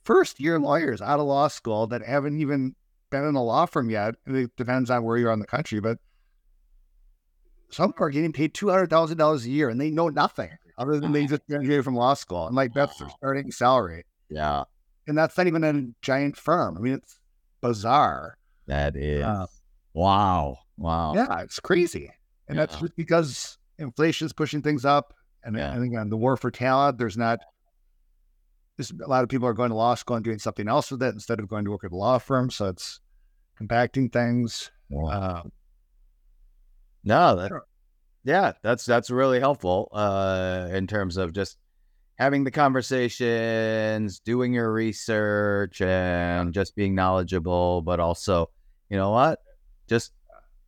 first year lawyers out of law school that haven't even been in a law firm yet. It depends on where you're in the country, but some are getting paid two hundred thousand dollars a year, and they know nothing other than they just graduated from law school, and like that's their starting salary, Yeah, and that's not even a giant firm. I mean, it's bizarre. that is. Uh, wow. Wow. Yeah, it's crazy, and that's just because inflation is pushing things up, and Yeah. I think on the war for talent, there's not. There's a lot of people are going to law school and doing something else with it instead of going to work at a law firm, so it's compacting things. Wow. Um, No, that, yeah, that's that's really helpful uh, in terms of just having the conversations, doing your research, and just being knowledgeable. But also, you know what? Just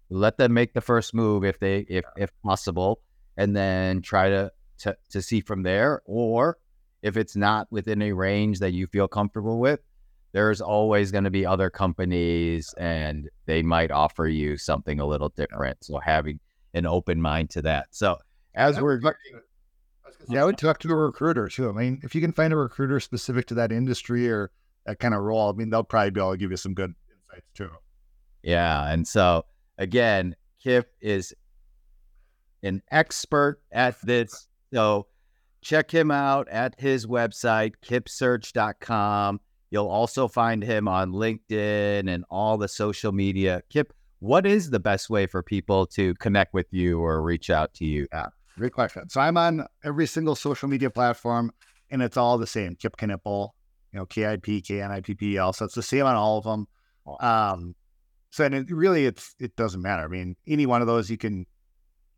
let them make the first move if they if if possible, and then try to to, to see from there. Or if it's not within a range that you feel comfortable with, there's always going to be other companies and they might offer you something a little different. So having an open mind to that. So as we're Yeah, I would talk to a recruiter too. I mean, if you can find a recruiter specific to that industry or that kind of role, I mean, they'll probably be able to give you some good insights too. yeah, and so again, Kip is an expert at this. So check him out at his website, kipsearch.com. You'll also find him on LinkedIn and all the social media. Kip, what is the best way for people to connect with you or reach out to you? Yeah, Great question. So I'm on every single social media platform, and it's all the same. Kip Knippel, you know, K I P K N I P P L. So it's the same on all of them. Um, so and it really, it's it doesn't matter. I mean, any one of those you can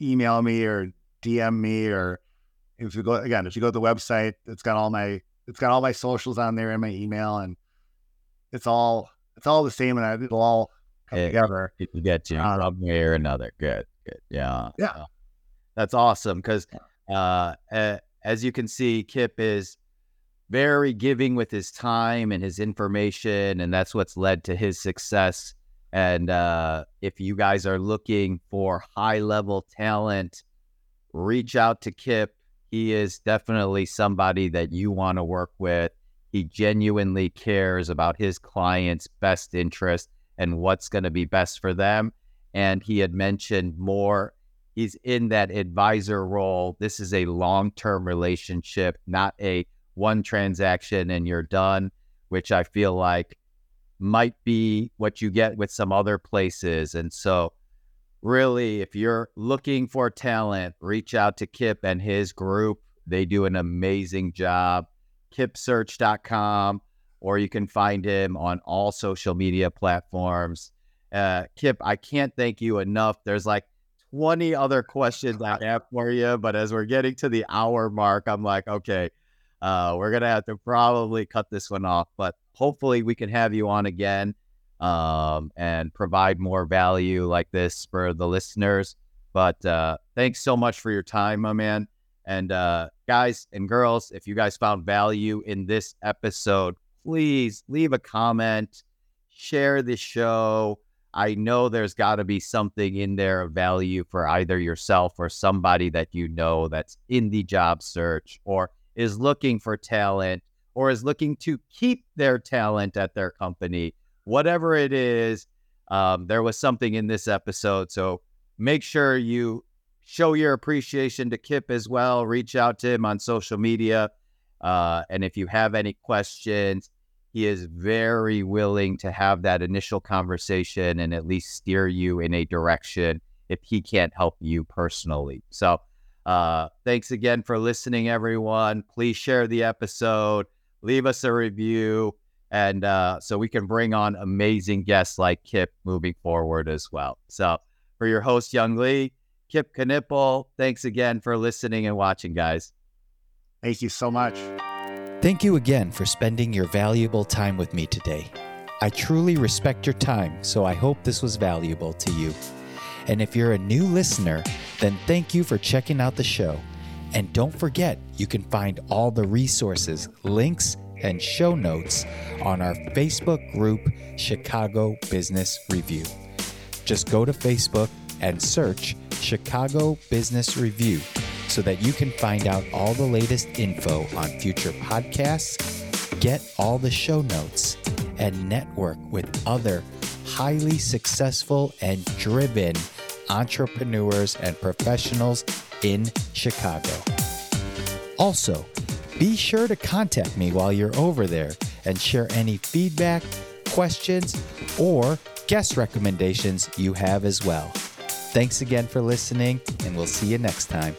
email me or DM me, or if you go again, if you go to the website, it's got all my it's got all my socials on there and my email, and it's all it's all the same, and it'll all come Yeah. together. People get you Uh, one way or another. Good, good. Yeah. Yeah. Uh, that's awesome because uh, as you can see, Kip is very giving with his time and his information, and that's what's led to his success. And uh, if you guys are looking for high level talent, reach out to Kip. He is definitely somebody that you want to work with. He genuinely cares about his clients' best interest and what's going to be best for them. And he had mentioned more. He's in that advisor role. This is a long term relationship, not a one transaction and you're done, which I feel like might be what you get with some other places. And so, really, if you're looking for talent, reach out to Kip and his group. They do an amazing job. KipSearch.com, or you can find him on all social media platforms. Uh, Kip, I can't thank you enough. There's like 20 other questions I have for you, but as we're getting to the hour mark, I'm like, okay, uh, we're gonna have to probably cut this one off. But hopefully, we can have you on again. Um, and provide more value like this for the listeners. But uh, thanks so much for your time, my man. And uh, guys and girls, if you guys found value in this episode, please leave a comment, share the show. I know there's got to be something in there of value for either yourself or somebody that you know that's in the job search or is looking for talent or is looking to keep their talent at their company. Whatever it is, um, there was something in this episode. So make sure you show your appreciation to Kip as well. Reach out to him on social media. Uh, and if you have any questions, he is very willing to have that initial conversation and at least steer you in a direction if he can't help you personally. So, uh, thanks again for listening, everyone. Please share the episode, leave us a review, and uh, so we can bring on amazing guests like Kip moving forward as well. So, for your host, Young Lee, Kip Knippel, thanks again for listening and watching, guys. Thank you so much. Thank you again for spending your valuable time with me today. I truly respect your time, so I hope this was valuable to you. And if you're a new listener, then thank you for checking out the show. And don't forget, you can find all the resources, links, and show notes on our Facebook group, Chicago Business Review. Just go to Facebook and search Chicago Business Review so that you can find out all the latest info on future podcasts, get all the show notes, and network with other highly successful and driven entrepreneurs and professionals in Chicago. Also, be sure to contact me while you're over there and share any feedback, questions, or guest recommendations you have as well. Thanks again for listening, and we'll see you next time.